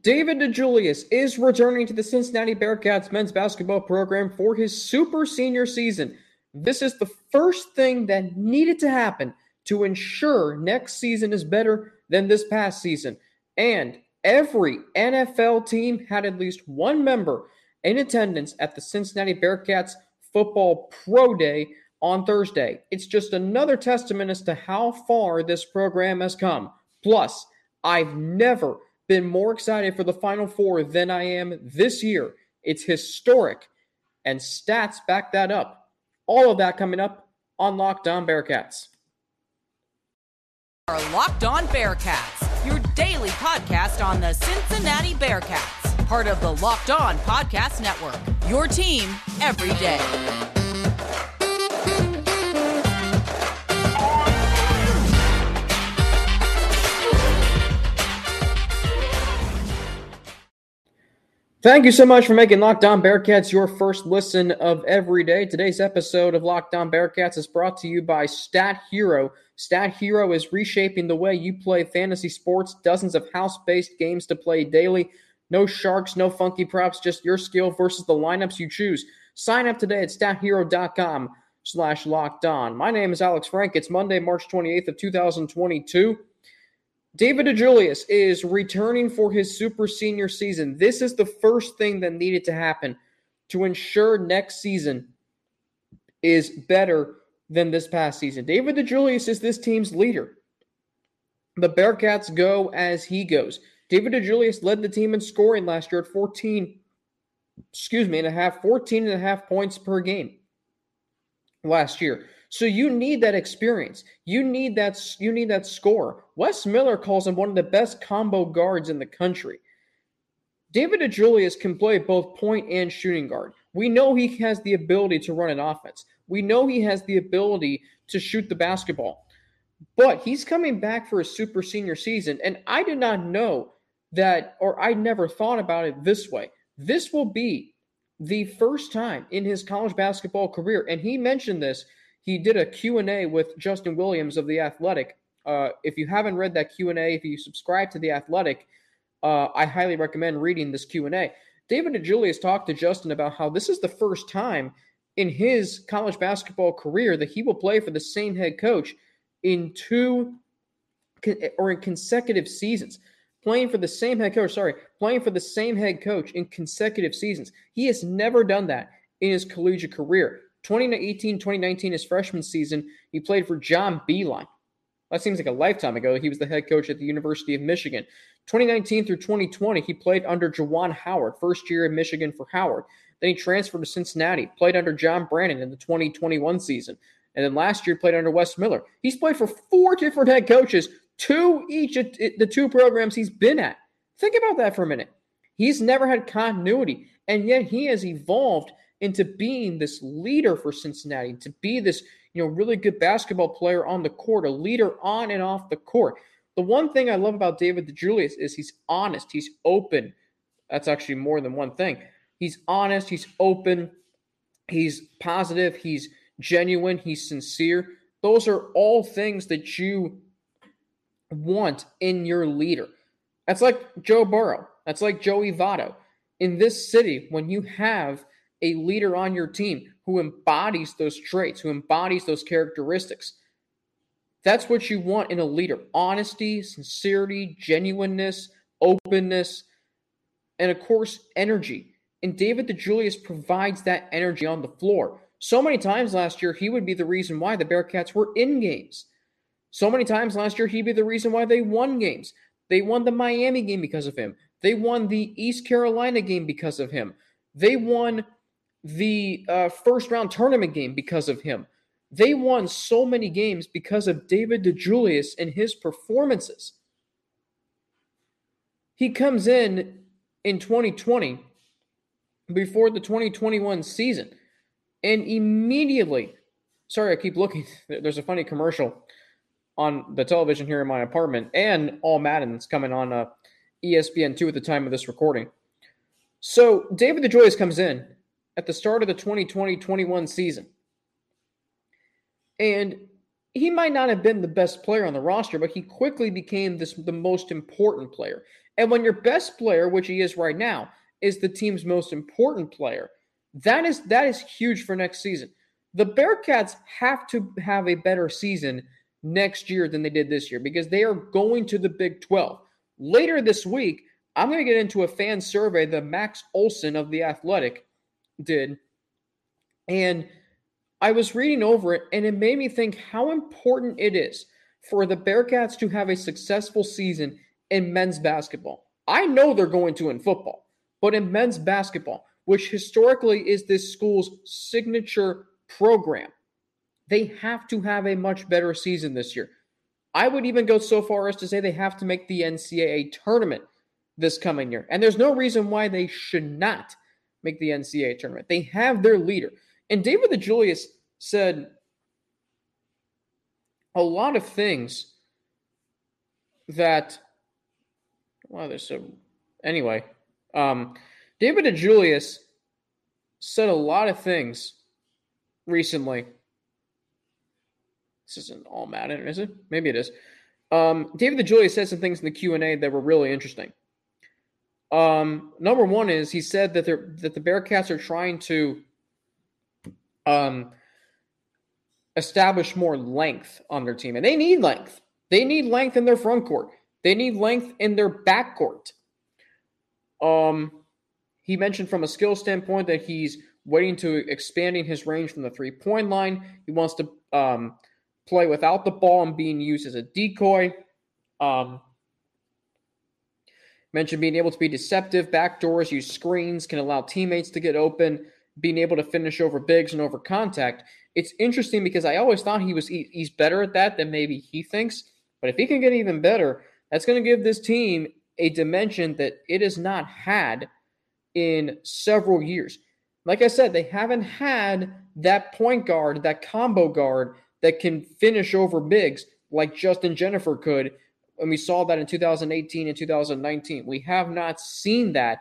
David DeJulius is returning to the Cincinnati Bearcats men's basketball program for his super senior season. This is the first thing that needed to happen to ensure next season is better than this past season. And every NFL team had at least one member in attendance at the Cincinnati Bearcats football pro day on Thursday. It's just another testament as to how far this program has come. Plus, I've never been more excited for the Final Four than I am this year. It's historic, and stats back that up. All of that coming up on Locked On Bearcats. Our Locked On Bearcats, your daily podcast on the Cincinnati Bearcats, part of the Locked On Podcast Network. Your team every day. Thank you so much for making Locked On Bearcats your first listen of every day. Today's episode of Locked On Bearcats is brought to you by Stat Hero. Stat Hero is reshaping the way you play fantasy sports, dozens of house based games to play daily. No sharks, no funky props, just your skill versus the lineups you choose. Sign up today at stathero.com slash locked on. My name is Alex Frank. It's Monday, March 28th of 2022. David DeJulius is returning for his super senior season. This is the first thing that needed to happen to ensure next season is better than this past season. David DeJulius is this team's leader. The Bearcats go as he goes. David DeJulius led the team in scoring last year at 14, excuse me, and a half, 14 and a half points per game last year. So you need that experience. You need that you need that score. Wes Miller calls him one of the best combo guards in the country. David DeJulius can play both point and shooting guard. We know he has the ability to run an offense. We know he has the ability to shoot the basketball. But he's coming back for a super senior season and I did not know that or I never thought about it this way. This will be the first time in his college basketball career and he mentioned this he did a Q&A with Justin Williams of The Athletic. Uh, if you haven't read that Q&A, if you subscribe to The Athletic, uh, I highly recommend reading this Q&A. David DeJulius talked to Justin about how this is the first time in his college basketball career that he will play for the same head coach in two or in consecutive seasons. Playing for the same head coach, sorry, playing for the same head coach in consecutive seasons. He has never done that in his collegiate career. 2018, 2019, his freshman season, he played for John Beilein. That seems like a lifetime ago. He was the head coach at the University of Michigan. 2019 through 2020, he played under Juwan Howard, first year in Michigan for Howard. Then he transferred to Cincinnati, played under John Brannen in the 2021 season. And then last year, played under Wes Miller. He's played for four different head coaches, two each of the two programs he's been at. Think about that for a minute. He's never had continuity, and yet he has evolved into being this leader for Cincinnati, to be this, you know, really good basketball player on the court, a leader on and off the court. The one thing I love about David DeJulius is he's honest, he's open. That's actually more than one thing. He's honest, he's open, he's positive, he's genuine, he's sincere. Those are all things that you want in your leader. That's like Joe Burrow. That's like Joey Votto. In this city, when you have a leader on your team who embodies those traits, who embodies those characteristics. That's what you want in a leader honesty, sincerity, genuineness, openness, and of course, energy. And David DeJulius provides that energy on the floor. So many times last year, he would be the reason why the Bearcats were in games. So many times last year, he'd be the reason why they won games. They won the Miami game because of him. They won the East Carolina game because of him. They won the uh, first round tournament game because of him. They won so many games because of David DeJulius and his performances. He comes in in 2020 before the 2021 season and immediately sorry i keep looking there's a funny commercial on the television here in my apartment and all madden's coming on uh, espn2 at the time of this recording so david DeJulius comes in at the start of the 2020 21 season. And he might not have been the best player on the roster, but he quickly became this the most important player. And when your best player, which he is right now, is the team's most important player, that is that is huge for next season. The Bearcats have to have a better season next year than they did this year because they are going to the Big 12. Later this week, I'm going to get into a fan survey that Max Olson of The Athletic did. And I was reading over it and it made me think how important it is for the Bearcats to have a successful season in men's basketball. I know they're going to in football, but in men's basketball, which historically is this school's signature program, they have to have a much better season this year. I would even go so far as to say they have to make the NCAA tournament this coming year. And there's no reason why they should not make the NCAA tournament. They have their leader. And David DeJulius said a lot of things that wow, there's so anyway. Um, David DeJulius said a lot of things recently. This isn't all Madden, is it? Maybe it is. Um, David DeJulius said some things in the Q and A that were really interesting. Um, number one is he said that they're that the Bearcats are trying to um, establish more length on their team, and they need length. They need length in their front court. They need length in their back court. Um, he mentioned from a skill standpoint that he's waiting to expanding his range from the three point line. He wants to um, play without the ball and being used as a decoy. Um, mentioned being able to be deceptive, backdoors, use screens, can allow teammates to get open being able to finish over bigs and over contact. It's interesting because I always thought he was he's better at that than maybe he thinks. But if he can get even better, that's going to give this team a dimension that it has not had in several years. Like I said, they haven't had that point guard, that combo guard that can finish over bigs like Justin Jenifer could. And we saw that in 2018 and 2019. We have not seen that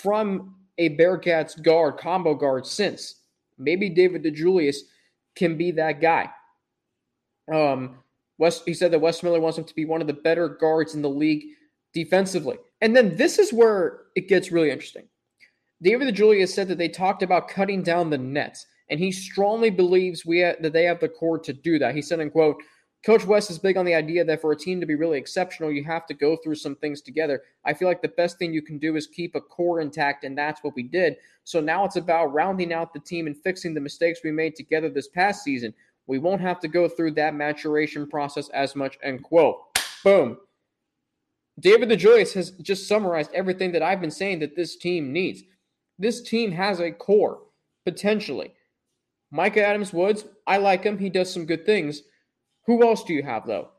from a Bearcats guard, combo guard since. Maybe David DeJulius can be that guy. Um, West, he said that Wes Miller wants him to be one of the better guards in the league defensively. And then this is where it gets really interesting. David DeJulius said that they talked about cutting down the nets, and he strongly believes we ha- that they have the core to do that. He said, "In quote, Coach Wes is big on the idea that for a team to be really exceptional, you have to go through some things together. I feel like the best thing you can do is keep a core intact, and that's what we did. So now it's about rounding out the team and fixing the mistakes we made together this past season. We won't have to go through that maturation process as much. End quote. Boom. David DeJulius has just summarized everything that I've been saying that this team needs. This team has a core, potentially. Mika Adams-Woods, I like him. He does some good things who else do you have though?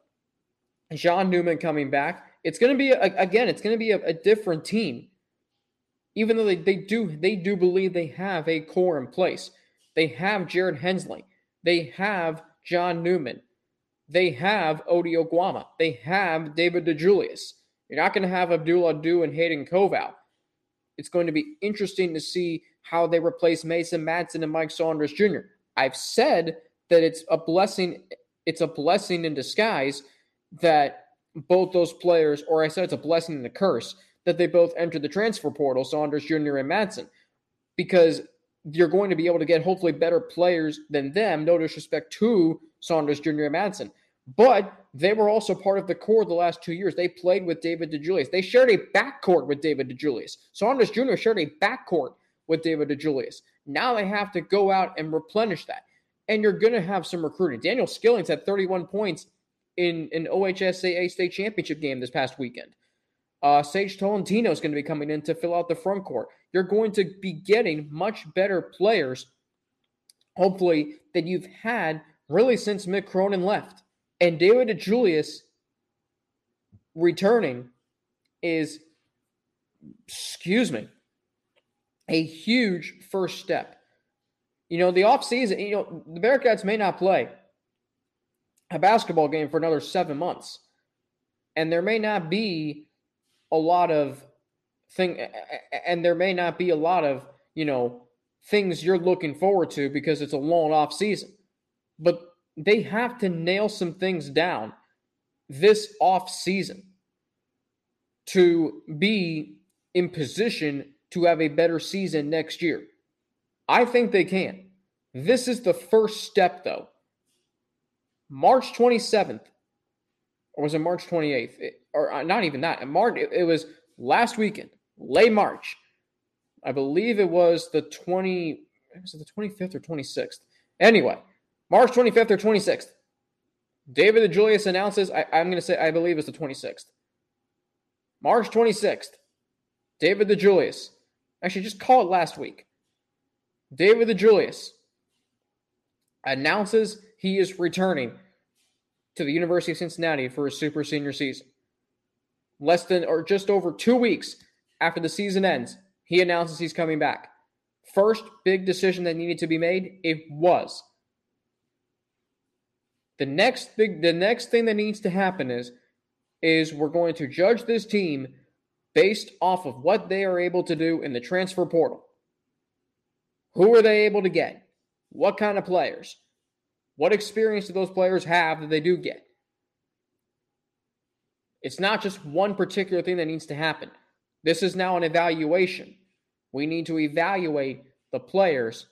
John Newman coming back. It's going to be again. It's going to be a, a, different team, even though they, they do they do believe they have a core in place. They have Jared Hensley. They have John Newman. They have Ody Oguama. They have David DeJulius. You're not going to have Abdul Ado and Hayden Koval. It's going to be interesting to see how they replace Mason Madsen and Mike Saunders Jr. I've said that it's a blessing it's a blessing in disguise that both those players, or I said it's a blessing and a curse, that they both entered the transfer portal, Saunders Jr. and Madsen, because you're going to be able to get hopefully better players than them. No disrespect to Saunders Jr. and Madsen. But they were also part of the core the last two years. They played with David DeJulius. They shared a backcourt with David DeJulius. Saunders Jr. shared a backcourt with David DeJulius. Now they have to go out and replenish that and you're going to have some recruiting. Daniel Skillings had 31 points in an OHSAA state championship game this past weekend. Uh, Sage Tolentino is going to be coming in to fill out the front court. You're going to be getting much better players, hopefully, than you've had really since Mick Cronin left. And David DeJulius returning is, excuse me, a huge first step. You know, the offseason, you know, the Bearcats may not play a basketball game for another seven months. And there may not be a lot of thing and there may not be a lot of, you know, things you're looking forward to because it's a long off season. But they have to nail some things down this off season to be in position to have a better season next year. I think they can. This is the first step, though. March 27th, or was it March 28th? It, or uh, not even that. March, it, it was last weekend, late March. I believe it was the 20, was it the 25th or 26th? Anyway, March 25th or 26th. David DeJulius announces, I, I'm going to say, I believe it's the 26th. March 26th. David DeJulius. Actually, just call it last week. David DeJulius announces he is returning to the University of Cincinnati for his super senior season. Less than or just over two weeks after the season ends, he announces he's coming back. First big decision that needed to be made, it was. The next big the next thing that needs to happen is is we're going to judge this team based off of what they are able to do in the transfer portal. Who are they able to get? What kind of players? What experience do those players have that they do get? It's not just one particular thing that needs to happen. This is now an evaluation. We need to evaluate the players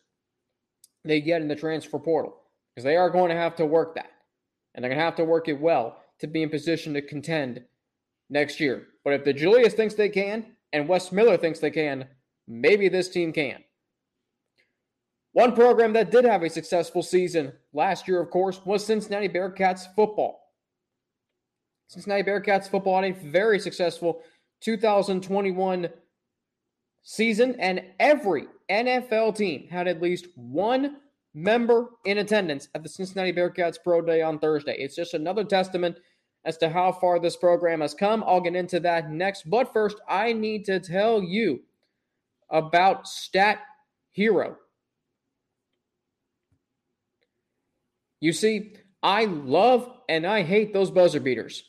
they get in the transfer portal because they are going to have to work that. And they're going to have to work it well to be in position to contend next year. But if DeJulius thinks they can and Wes Miller thinks they can, maybe this team can. One program that did have a successful season last year, of course, was Cincinnati Bearcats football. Cincinnati Bearcats football had a very successful 2021 season, and every NFL team had at least one member in attendance at the Cincinnati Bearcats Pro Day on Thursday. It's just another testament as to how far this program has come. I'll get into that next. But first, I need to tell you about Stat Hero. You see, I love and I hate those buzzer beaters.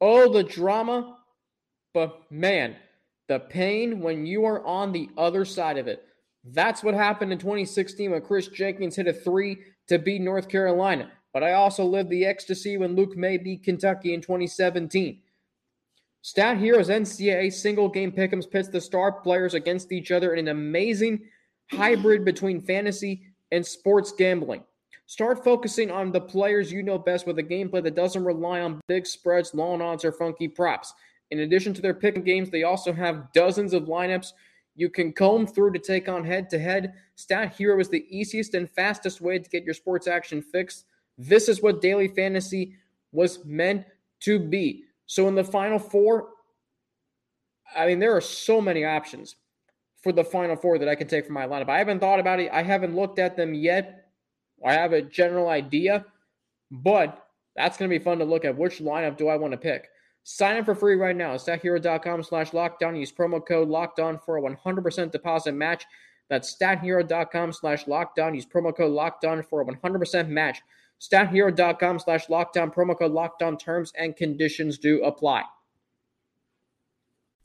Oh, the drama, but man, the pain when you are on the other side of it. That's what happened in 2016 when Chris Jenkins hit a three to beat North Carolina. But I also lived the ecstasy when Luke Maye beat Kentucky in 2017. Stat Heroes NCAA single game pick'ems pits the star players against each other in an amazing hybrid between fantasy and sports gambling. Start focusing on the players you know best with a gameplay that doesn't rely on big spreads, long odds, or funky props. In addition to their picking games, they also have dozens of lineups you can comb through to take on head to head. Stat Hero is the easiest and fastest way to get your sports action fixed. This is what daily fantasy was meant to be. So, in the final four, I mean, there are so many options for the final four that I can take from my lineup. I haven't thought about it. I haven't looked at them yet. I have a general idea, but that's going to be fun to look at. Which lineup do I want to pick? Sign up for free right now. StatHero.com slash locked on. Use promo code locked on for a 100% deposit match. That's StatHero.com slash locked on. Use promo code locked on for a 100% match. StatHero.com slash locked on. Promo code locked on. Terms and conditions do apply.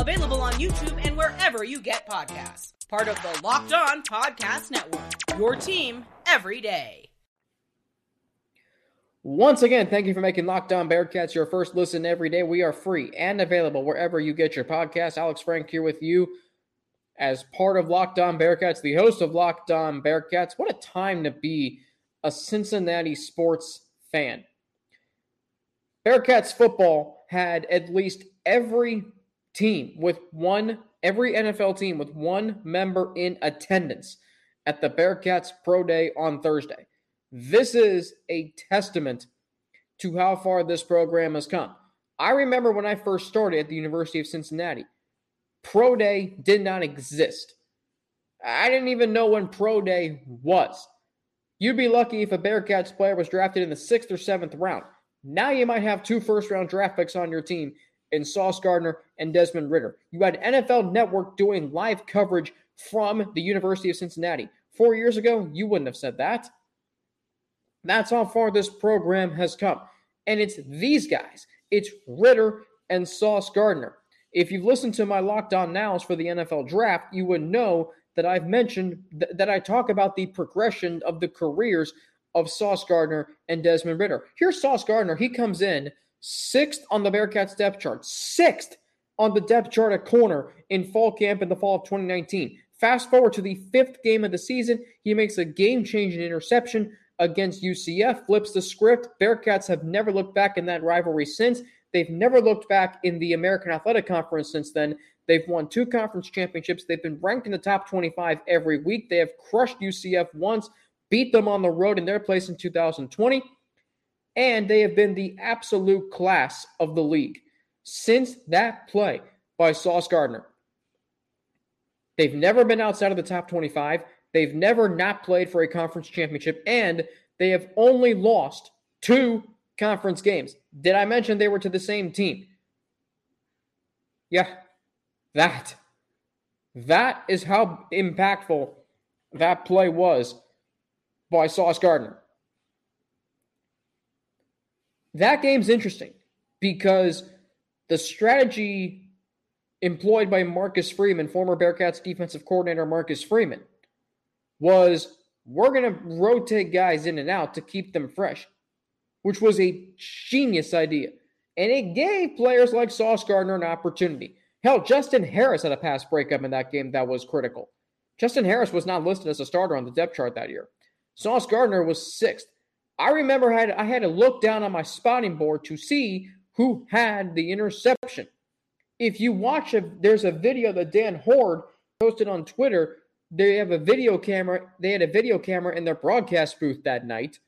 Available on YouTube and wherever you get podcasts. Part of the Locked On Podcast Network. Your team every day. Once again, thank you for making Locked On Bearcats your first listen every day. We are free and available wherever you get your podcast. Alex Frank here with you as part of Locked On Bearcats, the host of Locked On Bearcats. What a time to be a Cincinnati sports fan. Bearcats football had at least every team with one, every NFL team with one member in attendance at the Bearcats Pro Day on Thursday. This is a testament to how far this program has come. I remember when I first started at the University of Cincinnati, Pro Day did not exist. I didn't even know when Pro Day was. You'd be lucky if a Bearcats player was drafted in the sixth or seventh round. Now you might have two first round draft picks on your team in Sauce Gardner and Desmond Ridder. You had NFL Network doing live coverage from the University of Cincinnati. Four years ago, you wouldn't have said that. That's how far this program has come. And it's these guys. It's Ridder and Sauce Gardner. If you've listened to my Lockdown Nows for the NFL draft, you would know that I've mentioned th- that I talk about the progression of the careers of Sauce Gardner and Desmond Ridder. Here's Sauce Gardner. He comes in sixth on the Bearcats depth chart, sixth on the depth chart at corner in fall camp in the fall of 2019. Fast forward to the fifth game of the season, he makes a game changing interception against UCF, flips the script. Bearcats have never looked back in that rivalry since. They've never looked back in the American Athletic Conference since then. They've won two conference championships. They've been ranked in the top 25 every week. They have crushed UCF once, beat them on the road in their place in 2020, and they have been the absolute class of the league since that play by Sauce Gardner. They've never been outside of the top 25. They've never not played for a conference championship, and they have only lost two conference games. Did I mention they were to the same team? Yeah, that. That is how impactful that play was by Sauce Gardner. That game's interesting because the strategy employed by Marcus Freeman, former Bearcats defensive coordinator Marcus Freeman, was we're going to rotate guys in and out to keep them fresh, which was a genius idea. And it gave players like Sauce Gardner an opportunity. Hell, Justin Harris had a pass breakup in that game that was critical. Justin Harris was not listed as a starter on the depth chart that year. Sauce Gardner was sixth. I remember I had, I had to look down on my spotting board to see who had the interception. If you watch a, there's a video that Dan Hoard posted on Twitter. They have a video camera. They had a video camera in their broadcast booth that night,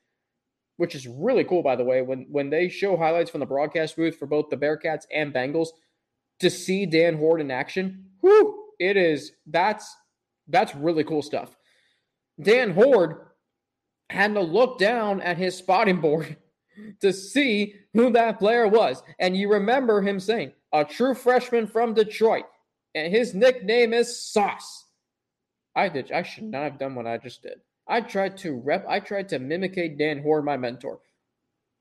which is really cool, by the way. When when they show highlights from the broadcast booth for both the Bearcats and Bengals, to see Dan Hoard in action, whoo, it is that's that's really cool stuff. Dan Hoard had to look down at his spotting board to see who that player was. And you remember him saying, a true freshman from Detroit, and his nickname is Sauce. I did I should not have done what I just did. I tried to rep I tried to mimicate Dan Hoard, my mentor.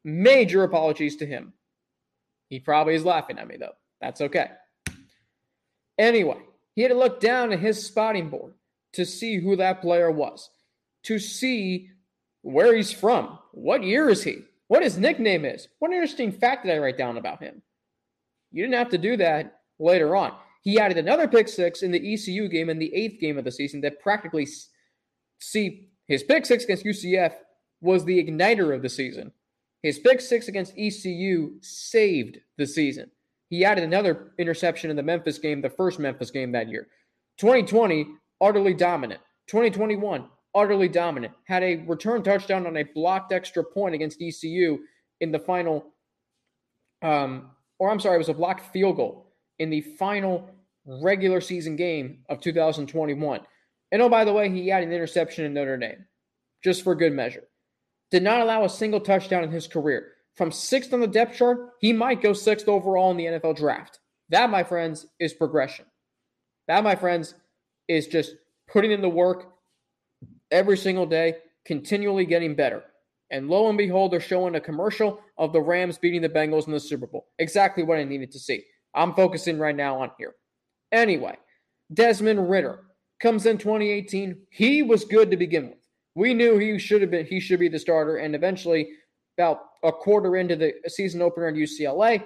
Major apologies to him. He probably is laughing at me though. That's okay. Anyway, he had to look down at his spotting board to see who that player was, to see where he's from, what year is he, what his nickname is. What an interesting fact did I write down about him. You didn't have to do that later on. He added another pick six in the ECU game in the eighth game of the season that practically see his pick six against UCF was the igniter of the season. His pick six against ECU saved the season. He added another interception in the Memphis game, the first Memphis game that year. 2020, utterly dominant. 2021, utterly dominant. Had a return touchdown on a blocked extra point against ECU in the final, um, or I'm sorry, it was a blocked field goal in the final regular season game of 2021. And oh, by the way, he had an interception in Notre Dame, just for good measure. Did not allow a single touchdown in his career from sixth on the depth chart, he might go sixth overall in the NFL draft. That, my friends, is progression. That, my friends, is just putting in the work every single day, continually getting better. And lo and behold, they're showing a commercial of the Rams beating the Bengals in the Super Bowl. Exactly what I needed to see. I'm focusing right now on here. Anyway, Desmond Ridder comes in 2018. He was good to begin with. We knew he should have been he should be the starter, and eventually about a quarter into the season opener at UCLA.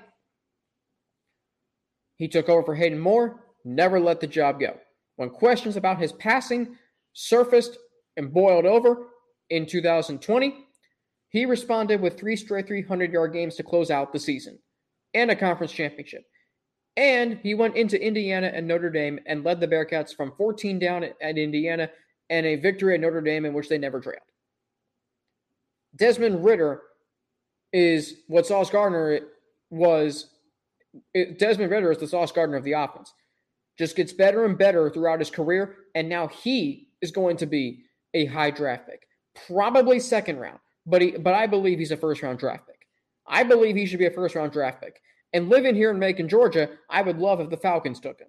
He took over for Hayden Moore, never let the job go. When questions about his passing surfaced and boiled over in 2020, he responded with three straight 300 yard games to close out the season and a conference championship. And he went into Indiana and Notre Dame and led the Bearcats from 14 down at, Indiana and a victory at Notre Dame in which they never trailed. Desmond Ridder is what Sauce Gardner was. Desmond Ridder is the Sauce Gardner of the offense. Just gets better and better throughout his career, and now he is going to be a high draft pick. probably second round, but he, but I believe he's a first round draft pick. I believe he should be a first round draft pick. And living here in Macon, Georgia, I would love if the Falcons took him.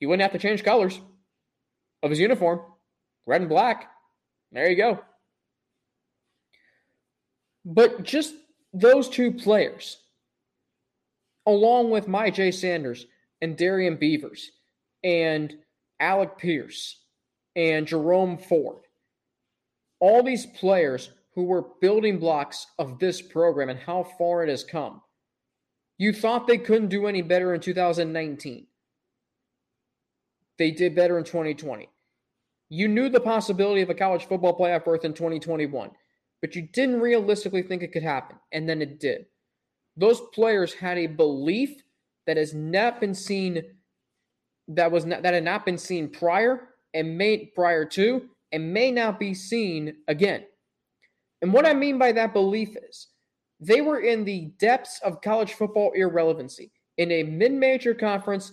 He wouldn't have to change colors of his uniform, red and black. There you go. But just those two players, along with Myjai Sanders and Darrian Beavers and Alec Pierce and Jerome Ford, all these players who were building blocks of this program and how far it has come. You thought they couldn't do any better in 2019. They did better in 2020. You knew the possibility of a college football playoff berth in 2021, but you didn't realistically think it could happen, and then it did. Those players had a belief that has not been seen that was not, that had not been seen prior and made prior to and may not be seen again. And what I mean by that belief is they were in the depths of college football irrelevancy in a mid-major conference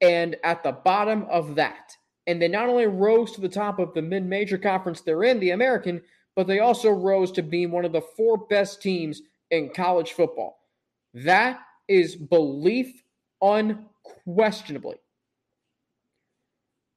and at the bottom of that. And they not only rose to the top of the mid major conference they're in, the American, but they also rose to being one of the four best teams in college football. That is belief unquestionably.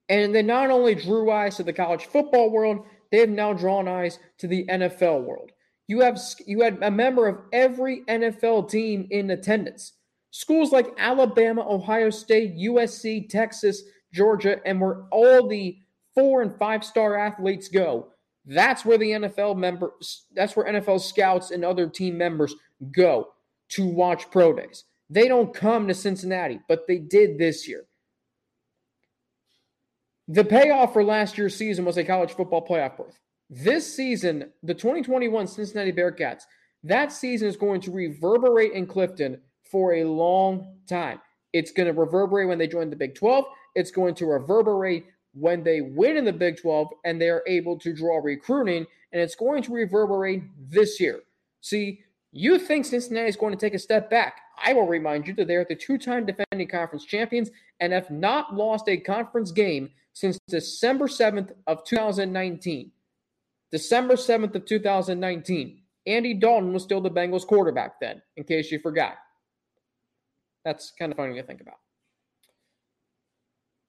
And they not only drew eyes to the college football world, they have now drawn eyes to the NFL world. You have you had a member of every NFL team in attendance. Schools like Alabama, Ohio State, USC, Texas, Georgia, and where all the four and five star athletes go. That's where the NFL members, that's where NFL scouts and other team members go to watch pro days. They don't come to Cincinnati, but they did this year. The payoff for last year's season was a college football playoff berth. This season, the 2021 Cincinnati Bearcats, that season is going to reverberate in Clifton for a long time. It's going to reverberate when they join the Big 12. It's going to reverberate when they win in the Big 12 and they are able to draw recruiting. And it's going to reverberate this year. See, you think Cincinnati is going to take a step back. I will remind you that they are the two time defending conference champions and have not lost a conference game since December 7th of 2019. December 7th of 2019. Andy Dalton was still the Bengals quarterback then, in case you forgot. That's kind of funny to think about.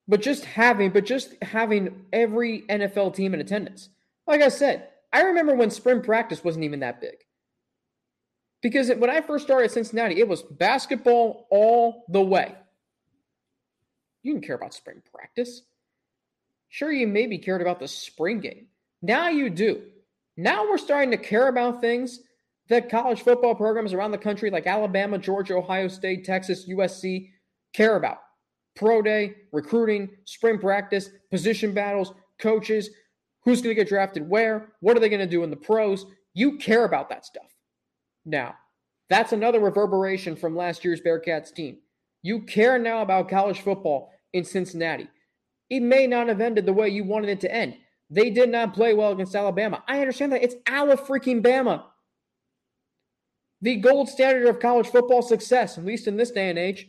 But just having, but just having every NFL team in attendance. Like I said, I remember when spring practice wasn't even that big. Because when I first started at Cincinnati, it was basketball all the way. You didn't care about spring practice. Sure, you maybe cared about the spring game. Now you do. Now we're starting to care about things that college football programs around the country, like Alabama, Georgia, Ohio State, Texas, USC, care about. Pro day, recruiting, spring practice, position battles, coaches, who's going to get drafted where, what are they going to do in the pros. You care about that stuff. Now, that's another reverberation from last year's Bearcats team. You care now about college football in Cincinnati. It may not have ended the way you wanted it to end. They did not play well against Alabama. I understand that. It's Ala freaking Bama the gold standard of college football success, at least in this day and age.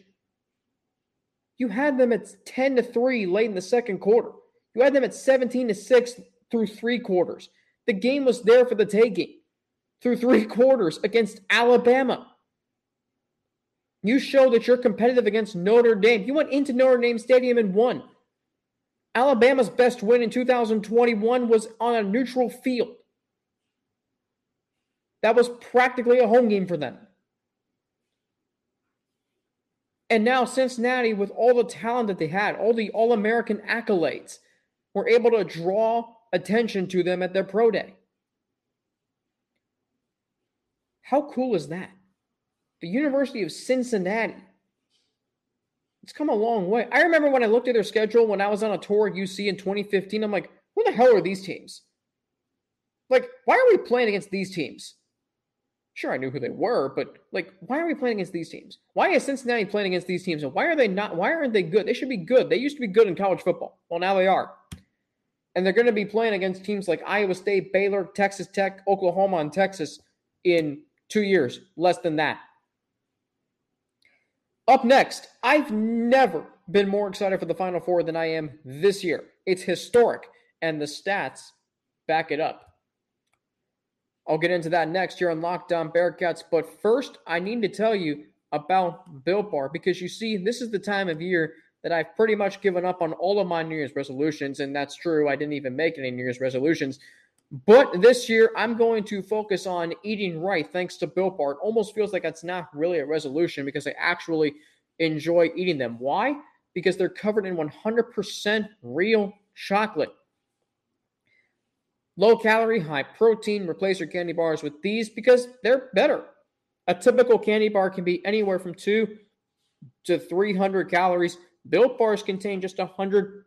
You had them at 10 to 3 late in the second quarter. You had them at 17 to 6 through three quarters. The game was there for the taking through three quarters against Alabama. You show that you're competitive against Notre Dame. You went into Notre Dame Stadium and won. Alabama's best win in 2021 was on a neutral field. That was practically a home game for them. And now Cincinnati, with all the talent that they had, all the All American accolades, were able to draw attention to them at their pro day. How cool is that? The University of Cincinnati. It's come a long way. I remember when I looked at their schedule when I was on a tour at UC in 2015. I'm like, who the hell are these teams? Like, why are we playing against these teams? Sure, I knew who they were, but like, why are we playing against these teams? Why is Cincinnati playing against these teams? And why are they not? Why aren't they good? They should be good. They used to be good in college football. Well, now they are. And they're going to be playing against teams like Iowa State, Baylor, Texas Tech, Oklahoma, and Texas in two years, less than that. Up next, I've never been more excited for the Final Four than I am this year. It's historic, and the stats back it up. I'll get into that next here on Locked On Bearcats. But first, I need to tell you about Built Bar because you see, this is the time of year that I've pretty much given up on all of my New Year's resolutions. And that's true. I didn't even make any New Year's resolutions. But this year, I'm going to focus on eating right thanks to Built Bar. It almost feels like it's not really a resolution because I actually enjoy eating them. Why? Because they're covered in 100% real chocolate. Low calorie, high protein. Replace your candy bars with these because they're better. A typical candy bar can be anywhere from 2 to 300 calories. Built bars contain just 100,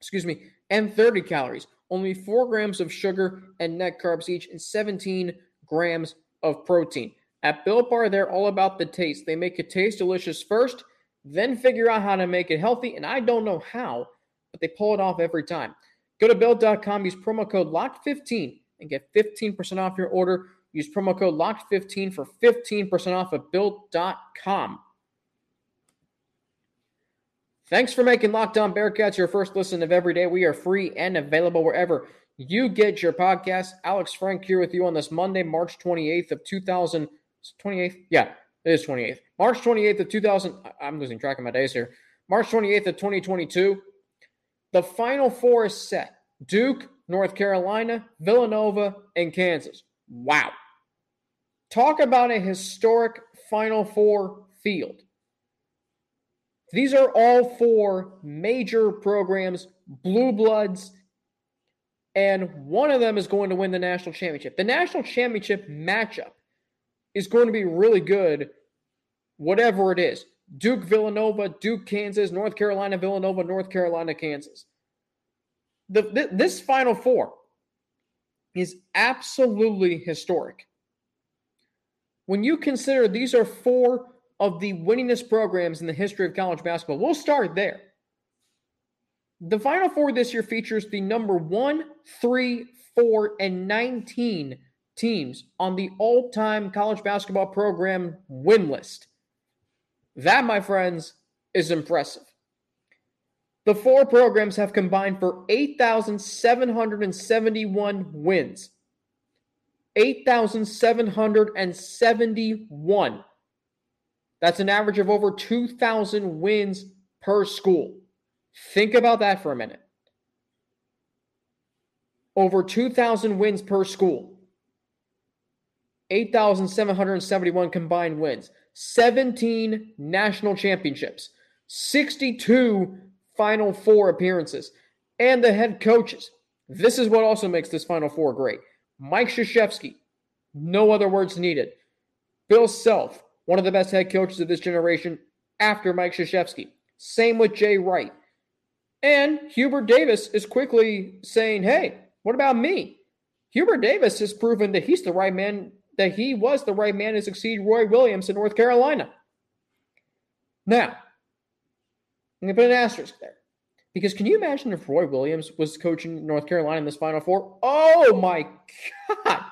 excuse me, and 30 calories. Only 4 grams of sugar and net carbs each, and 17 grams of protein. At Built Bar, they're all about the taste. They make it taste delicious first, then figure out how to make it healthy. And I don't know how, but they pull it off every time. Go to built.com, use promo code LOCKED15 and get 15% off your order. Use promo code LOCKED15 for 15% off at built.com. Thanks for making Locked On Bearcats your first listen of every day. We are free and available wherever you get your podcast. Alex Frank here with you on this Monday, March 28th of 2000. 28th? Yeah, it is 28th. March 28th of 2000. I'm losing track of my days here. March 28th of 2022. The final four is set Duke, North Carolina, Villanova, and Kansas. Wow. Talk about a historic Final Four field. These are all four major programs, blue bloods, and one of them is going to win the national championship. The national championship matchup is going to be really good, whatever it is. Duke, Villanova, Duke, Kansas, North Carolina, Villanova, North Carolina, Kansas. The, th- this Final Four is absolutely historic. When you consider these are four of the winningest programs in the history of college basketball, we'll start there. The Final Four this year features the number one, three, four, and 19 teams on the all time college basketball program win list. That, my friends, is impressive. The four programs have combined for 8,771 wins. 8,771. That's an average of over 2,000 wins per school. Think about that for a minute. Over 2,000 wins per school. 8,771 combined wins. 17 national championships. 62 Final Four appearances. And the head coaches. This is what also makes this Final Four great. Mike Krzyzewski, no other words needed. Bill Self, one of the best head coaches of this generation after Mike Krzyzewski. Same with Jay Wright. And Hubert Davis is quickly saying, hey, what about me? Hubert Davis has proven that he's the right man, that he was the right man to succeed Roy Williams in North Carolina. Now, I'm going to put an asterisk there. Because can you imagine if Roy Williams was coaching North Carolina in this Final Four? Oh my God.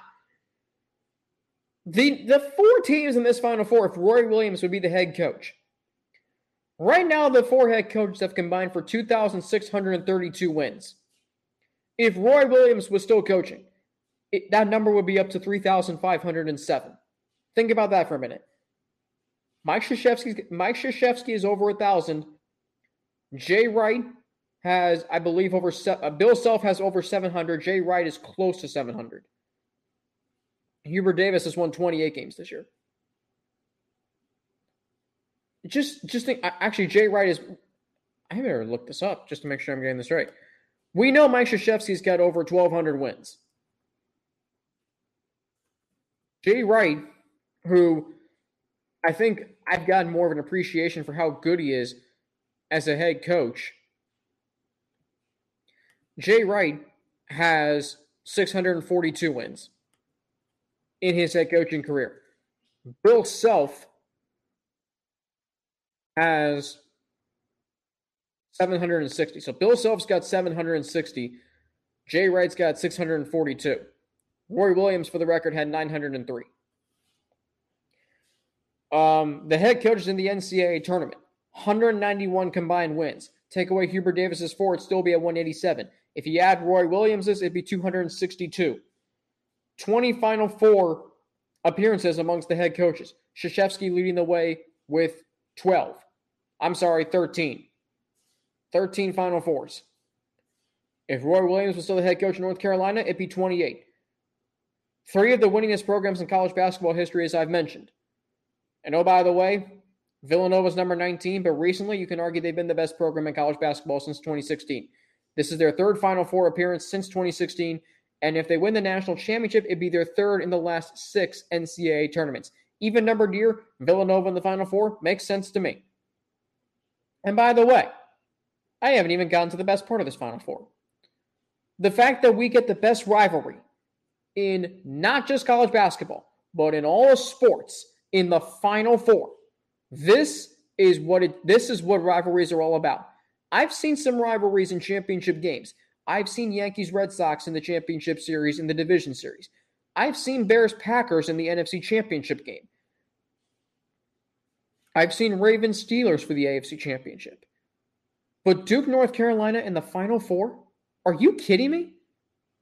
The, the four teams in this Final Four, if Roy Williams would be the head coach, Right now, the four head coaches have combined for 2,632 wins. If Roy Williams was still coaching, it, that number would be up to 3,507. Think about that for a minute. Mike Krzyzewski, Mike Krzyzewski is over a thousand. Jay Wright has, I believe, over uh, Bill Self has over 700. Jay Wright is close to 700. Hubert Davis has won 28 games this year just just think actually Jay Wright is I better look this up just to make sure I'm getting this right. We know Mike Krzyzewski's got over 1,200 wins. Jay Wright, who I think I've gotten more of an appreciation for how good he is as a head coach. Jay Wright has 642 wins in his head coaching career. Bill Self has 760. So Bill Self's got 760. Jay Wright's got 642. Roy Williams, for the record, had 903. Um, the head coaches in the NCAA tournament, 191 combined wins. Take away Hubert Davis's four, it'd still be at 187. If you add Roy Williams's, it'd be 262. 20 Final Four appearances amongst the head coaches. Krzyzewski leading the way with 12. I'm sorry, 13. 13 Final Fours. If Roy Williams was still the head coach in North Carolina, it'd be 28. Three of the winningest programs in college basketball history, as I've mentioned. And oh, by the way, Villanova's number 19, but recently you can argue they've been the best program in college basketball since 2016. This is their third Final Four appearance since 2016. And if they win the national championship, it'd be their third in the last six NCAA tournaments. Even numbered year, Villanova in the Final Four makes sense to me. And by the way, I haven't even gotten to the best part of this Final Four. The fact that we get the best rivalry in not just college basketball, but in all sports in the Final Four. This is what it this is what rivalries are all about. I've seen some rivalries in championship games. I've seen Yankees Red Sox in the championship series in the division series. I've seen Bears Packers in the NFC championship game. I've seen Ravens Steelers for the AFC championship. But Duke North Carolina in the final 4? Are you kidding me?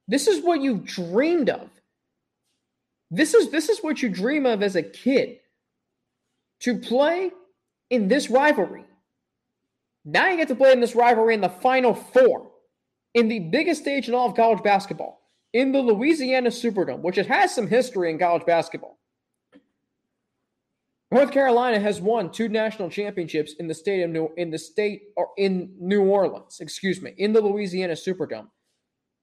This is what you dreamed of. This is this is what you dream of as a kid. To play in this rivalry. Now you get to play in this rivalry in the Final Four, in the biggest stage in all of college basketball, in the Louisiana Superdome, which it has some history in college basketball. North Carolina has won two national championships in the state of New in the state or in New Orleans, excuse me, in the Louisiana Superdome.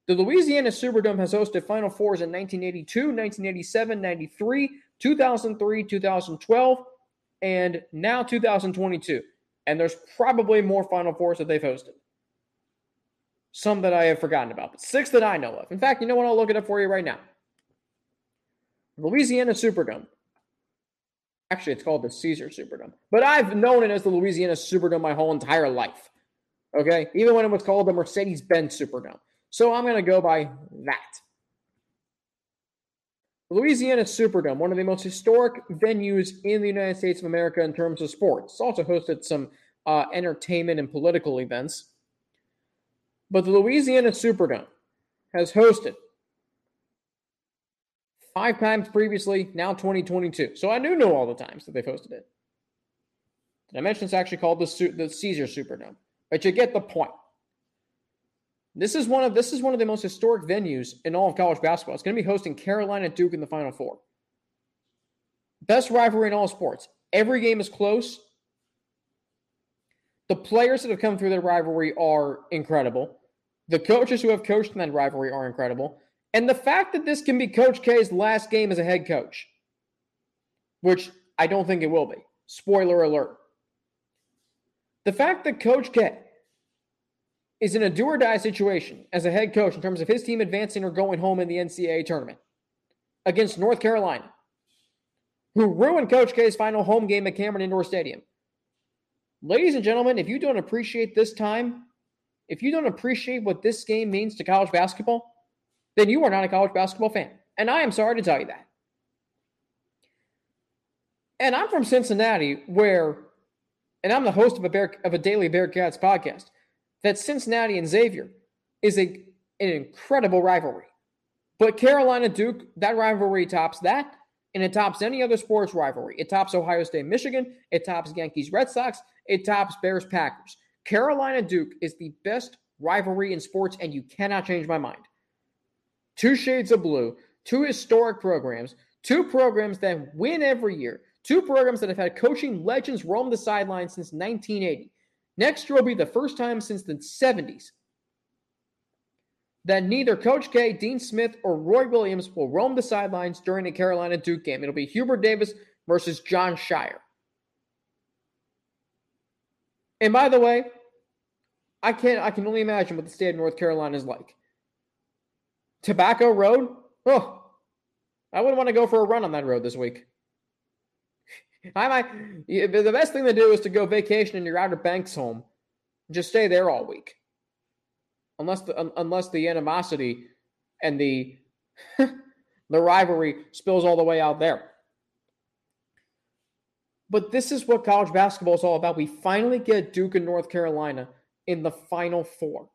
The Louisiana Superdome has hosted Final Fours in 1982, 1987, 93, 2003, 2012, and now 2022 and there's probably more Final Fours that they've hosted. Some that I have forgotten about, but six that I know of. In fact, you know what? I'll look it up for you right now. Louisiana Superdome. Actually, it's called the Caesar Superdome, but I've known it as the Louisiana Superdome my whole entire life. Okay, even when it was called the Mercedes Benz Superdome. So I'm going to go by that. Louisiana Superdome, one of the most historic venues in the United States of America in terms of sports. It's also hosted some uh, entertainment and political events. But the Louisiana Superdome has hosted five times previously, now 2022. So I do know all the times that they've hosted it. Did I mention it's actually called the, the Caesar Superdome? But you get the point. This is one of this is one of the most historic venues in all of college basketball. It's going to be hosting Carolina Duke in the Final Four. Best rivalry in all sports. Every game is close. The players that have come through that rivalry are incredible. The coaches who have coached in that rivalry are incredible. And the fact that this can be Coach K's last game as a head coach, which I don't think it will be. Spoiler alert. The fact that Coach K is in a do or die situation as a head coach in terms of his team advancing or going home in the NCAA tournament against North Carolina, who ruined Coach K's final home game at Cameron Indoor Stadium. Ladies and gentlemen, if you don't appreciate this time, if you don't appreciate what this game means to college basketball, then you are not a college basketball fan. And I am sorry to tell you that. And I'm from Cincinnati, where, and I'm the host of a Bear, of a daily Bearcats podcast that Cincinnati and Xavier is a, an incredible rivalry. But Carolina Duke, that rivalry tops that, and it tops any other sports rivalry. It tops Ohio State Michigan, it tops Yankees Red Sox, it tops Bears Packers. Carolina Duke is the best rivalry in sports, and you cannot change my mind. Two shades of blue, two historic programs, two programs that win every year, two programs that have had coaching legends roam the sidelines since 1980. Next year will be the first time since the 70s that neither Coach K, Dean Smith, or Roy Williams will roam the sidelines during a Carolina Duke game. It'll be Hubert Davis versus Jon Scheyer. And by the way, I can't I can only imagine what the state of North Carolina is like. Tobacco Road? Oh, I wouldn't want to go for a run on that road this week. I might. The best thing to do is to go vacation in your Outer Banks home. Just stay there all week, unless the unless the animosity and the the rivalry spills all the way out there. But this is what college basketball is all about. We finally get Duke and North Carolina in the Final Four.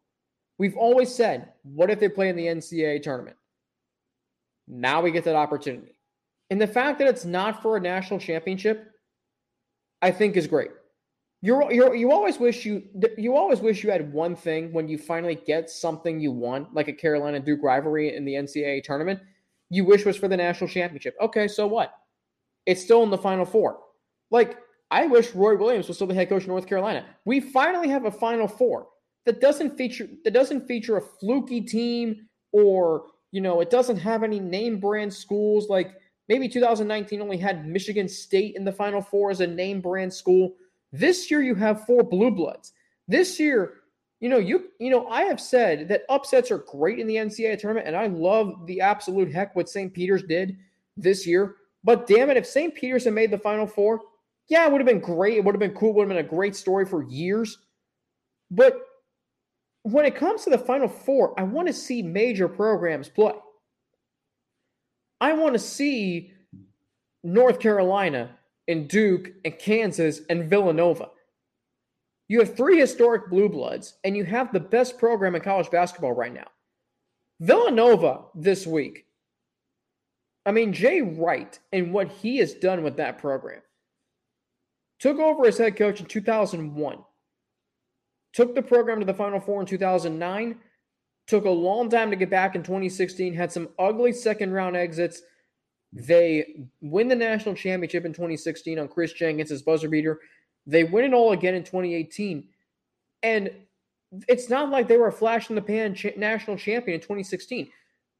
We've always said, what if they play in the NCAA tournament? Now we get that opportunity. And the fact that it's not for a national championship, I think is great. You're, you're you always wish you you always wish you had one thing when you finally get something you want, like a Carolina Duke rivalry in the NCAA tournament. You wish was for the national championship. Okay, so what? It's still in the final four. Like I wish Roy Williams was still the head coach of North Carolina. We finally have a final four that doesn't feature that doesn't feature a fluky team or you know it doesn't have any name brand schools like maybe 2019 only had Michigan State in the final four as a name brand school. This year you have four blue bloods. This year, you know, you you know, I have said that upsets are great in the NCAA tournament, and I love the absolute heck what St. Peter's did this year. But damn it, if St. Peter's had made the final four, yeah, it would have been great. It would have been cool. It would have been a great story for years. But when it comes to the final four, I want to see major programs play. I want to see North Carolina and Duke and Kansas and Villanova. You have three historic blue bloods, and you have the best program in college basketball right now. Villanova this week. I mean, Jay Wright and what he has done with that program. Took over as head coach in 2001. Took the program to the Final Four in 2009. Took a long time to get back in 2016. Had some ugly second round exits they win the national championship in 2016 on Kris Jenkins' buzzer beater. They win it all again in 2018. And it's not like they were a flash in the pan national champion in 2016.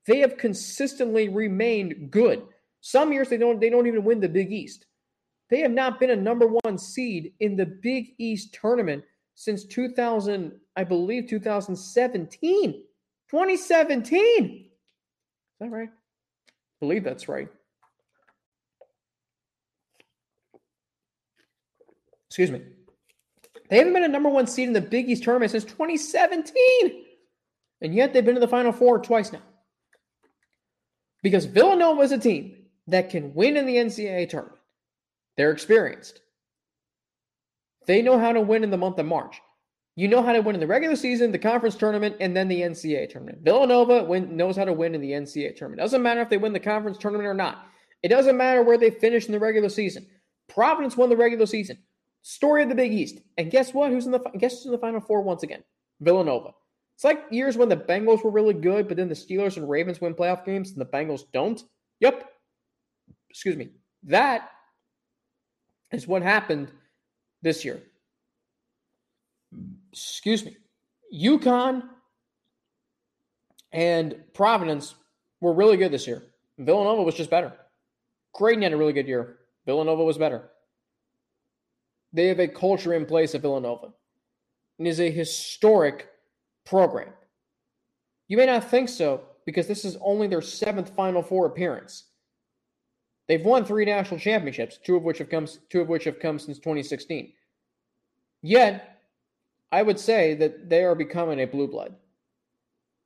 They have consistently remained good. Some years they don't they don't even win the Big East. They have not been a number 1 seed in the Big East tournament since 2000, I believe 2017. 2017. Is that right? I believe that's right. Excuse me. They haven't been a number one seed in the Big East tournament since 2017. And yet they've been to the Final Four twice now. Because Villanova is a team that can win in the NCAA tournament. They're experienced. They know how to win in the month of March. You know how to win in the regular season, the conference tournament, and then the NCAA tournament. Villanova win, knows how to win in the NCAA tournament. Doesn't matter if they win the conference tournament or not. It doesn't matter where they finish in the regular season. Providence won the regular season. Story of the Big East. And guess what? Who's in the guess who's in the Final Four once again? Villanova. It's like years when the Bengals were really good, but then the Steelers and Ravens win playoff games and the Bengals don't. Yep. Excuse me. That is what happened this year. Excuse me. UConn and Providence were really good this year. Villanova was just better. Creighton had a really good year. Villanova was better. They have a culture in place at Villanova. and is a historic program. You may not think so because this is only their seventh Final Four appearance. They've won three national championships, two of which have come two of which have come since 2016. Yet, I would say that they are becoming a blue blood.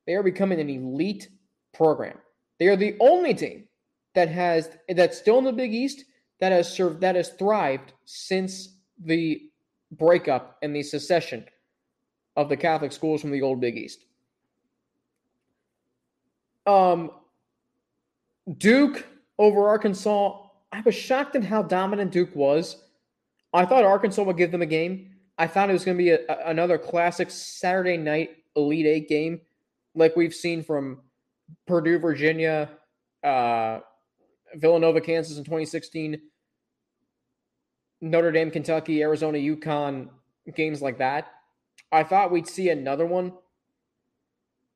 They are becoming an elite program. They are the only team that has that's still in the Big East that has served that has thrived since the breakup and the secession of the Catholic schools from the old Big East. Um, Duke over Arkansas. I was shocked at how dominant Duke was. I thought Arkansas would give them a game. I thought it was going to be a, a, another classic Saturday night Elite Eight game, like we've seen from Purdue, Virginia, uh, Villanova, Kansas in 2016, Notre Dame, Kentucky, Arizona, UConn, games like that. I thought we'd see another one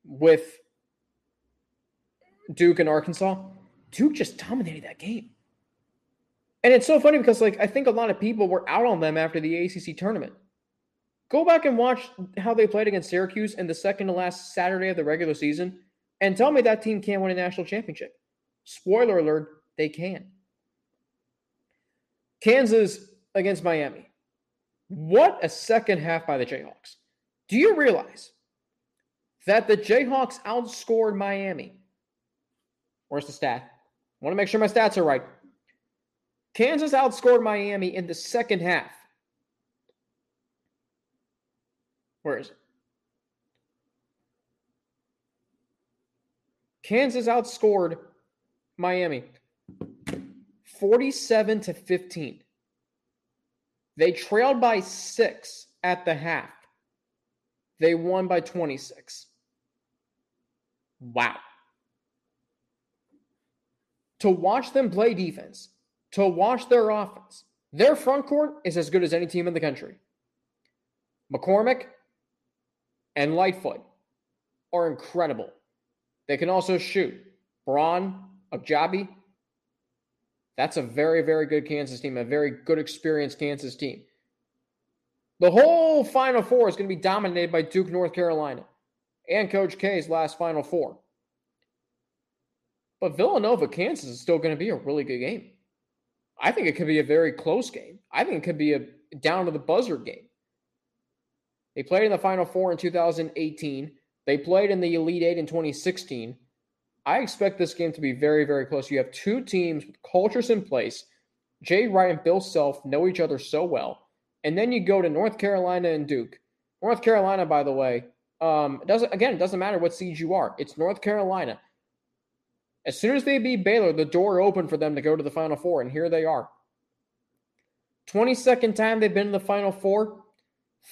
with Duke and Arkansas. Duke just dominated that game. And it's so funny because like I think a lot of people were out on them after the ACC tournament. Go back and watch how they played against Syracuse in the second to last Saturday of the regular season and tell me that team can't win a national championship. Spoiler alert, they can. Kansas against Miami. What a second half by the Jayhawks. Do you realize that the Jayhawks outscored Miami? Where's the stat? Want to make sure my stats are right. Kansas outscored Miami in the second half. Where is it? Kansas outscored Miami. 47 to 15. They trailed by six at the half. They won by 26. Wow. To watch them play defense, to watch their offense, their front court is as good as any team in the country. McCormack and Lightfoot are incredible. They can also shoot. Braun, Agbaji, that's a very, very good Kansas team, a very good, experienced Kansas team. The whole Final Four is going to be dominated by Duke, North Carolina, and Coach K's last Final Four. But Villanova, Kansas is still going to be a really good game. I think it could be a very close game. I think it could be a down to the buzzer game. They played in the Final Four in 2018. They played in the Elite Eight in 2016. I expect this game to be very, very close. You have two teams with cultures in place. Jay Wright and Bill Self know each other so well. And then you go to North Carolina and Duke. North Carolina, by the way, um, doesn't again, it doesn't matter what seed you are. It's North Carolina. As soon as they beat Baylor, the door opened for them to go to the Final Four, and here they are. 22nd time they've been in the Final Four.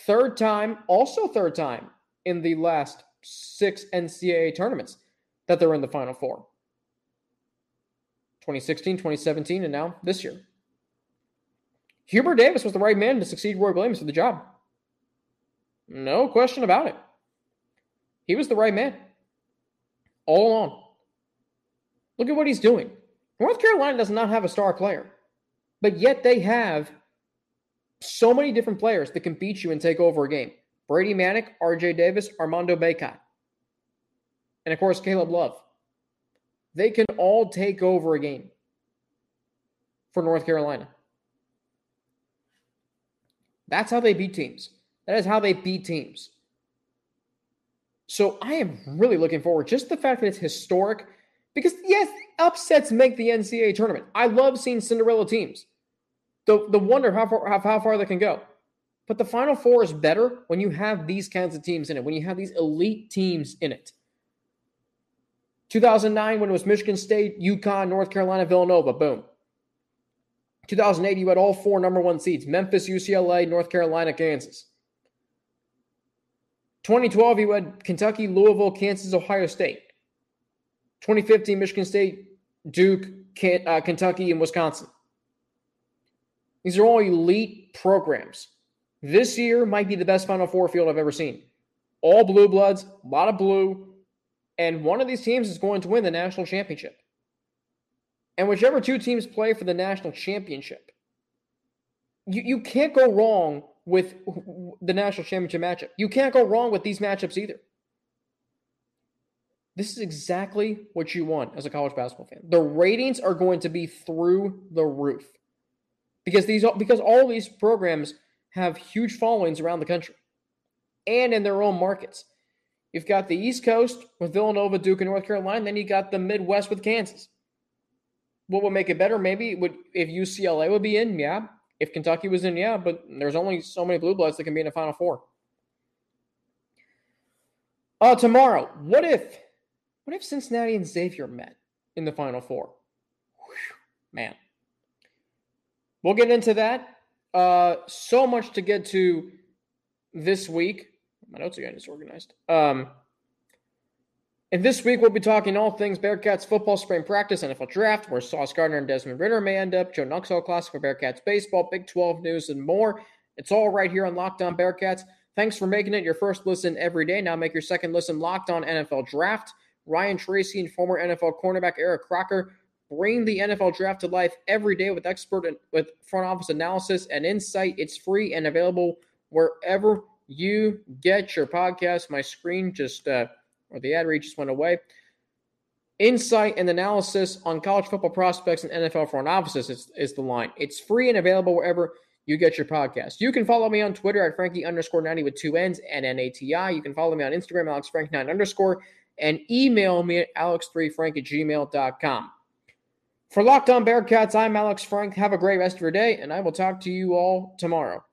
Third time, also third time in the last six NCAA tournaments that they're in the Final Four 2016, 2017, and now this year. Hubert Davis was the right man to succeed Roy Williams for the job. No question about it. He was the right man all along. Look at what he's doing. North Carolina does not have a star player, but yet they have so many different players that can beat you and take over a game. Brady Manek, RJ Davis, Armando Bacot and of course, Caleb Love. They can all take over a game for North Carolina. That's how they beat teams. That is how they beat teams. So I am really looking forward. Just the fact that it's historic, because yes, upsets make the NCAA tournament. I love seeing Cinderella teams. The the wonder how far how, how far they can go. But the Final Four is better when you have these kinds of teams in it. When you have these elite teams in it. 2009, when it was Michigan State, UConn, North Carolina, Villanova, boom. 2008, you had all four number one seeds Memphis, UCLA, North Carolina, Kansas. 2012, you had Kentucky, Louisville, Kansas, Ohio State. 2015, Michigan State, Duke, uh, Kentucky, and Wisconsin. These are all elite programs. This year might be the best Final Four field I've ever seen. All blue bloods, a lot of blue, and one of these teams is going to win the national championship. And whichever two teams play for the national championship, you, you can't go wrong with the national championship matchup. You can't go wrong with these matchups either. This is exactly what you want as a college basketball fan. The ratings are going to be through the roof because these because all these programs have huge followings around the country and in their own markets. You've got the East Coast with Villanova, Duke, and North Carolina. Then you got the Midwest with Kansas. What would make it better? Maybe would if UCLA would be in, yeah. If Kentucky was in, yeah. But there's only so many blue bloods that can be in the Final Four. Uh, tomorrow, what if, what if Cincinnati and Xavier met in the Final Four? Whew, man, we'll get into that. Uh, so much to get to this week. My notes are getting disorganized. Um, and this week we'll be talking all things Bearcats football, spring practice, NFL draft, where Sauce Gardner and Desmond Ridder may end up, Joe Nuxhall Classic for Bearcats baseball, Big 12 news, and more. It's all right here on Locked On Bearcats. Thanks for making it your first listen every day. Now make your second listen Locked On NFL Draft. Ryan Tracy and former NFL cornerback Eric Crocker bring the NFL draft to life every day with expert and with front office analysis and insight. It's free and available wherever you get your podcast. My screen just, uh, or the ad read just went away. Insight and analysis on college football prospects and NFL front offices is, is the line. It's free and available wherever you get your podcast. You can follow me on Twitter at Frankie underscore 90 with two N's and N-A-T-I. You can follow me on Instagram, AlexFrank9 underscore, and email me at alex3frank at gmail.com. For Locked On Bearcats, I'm Alex Frank. Have a great rest of your day, and I will talk to you all tomorrow.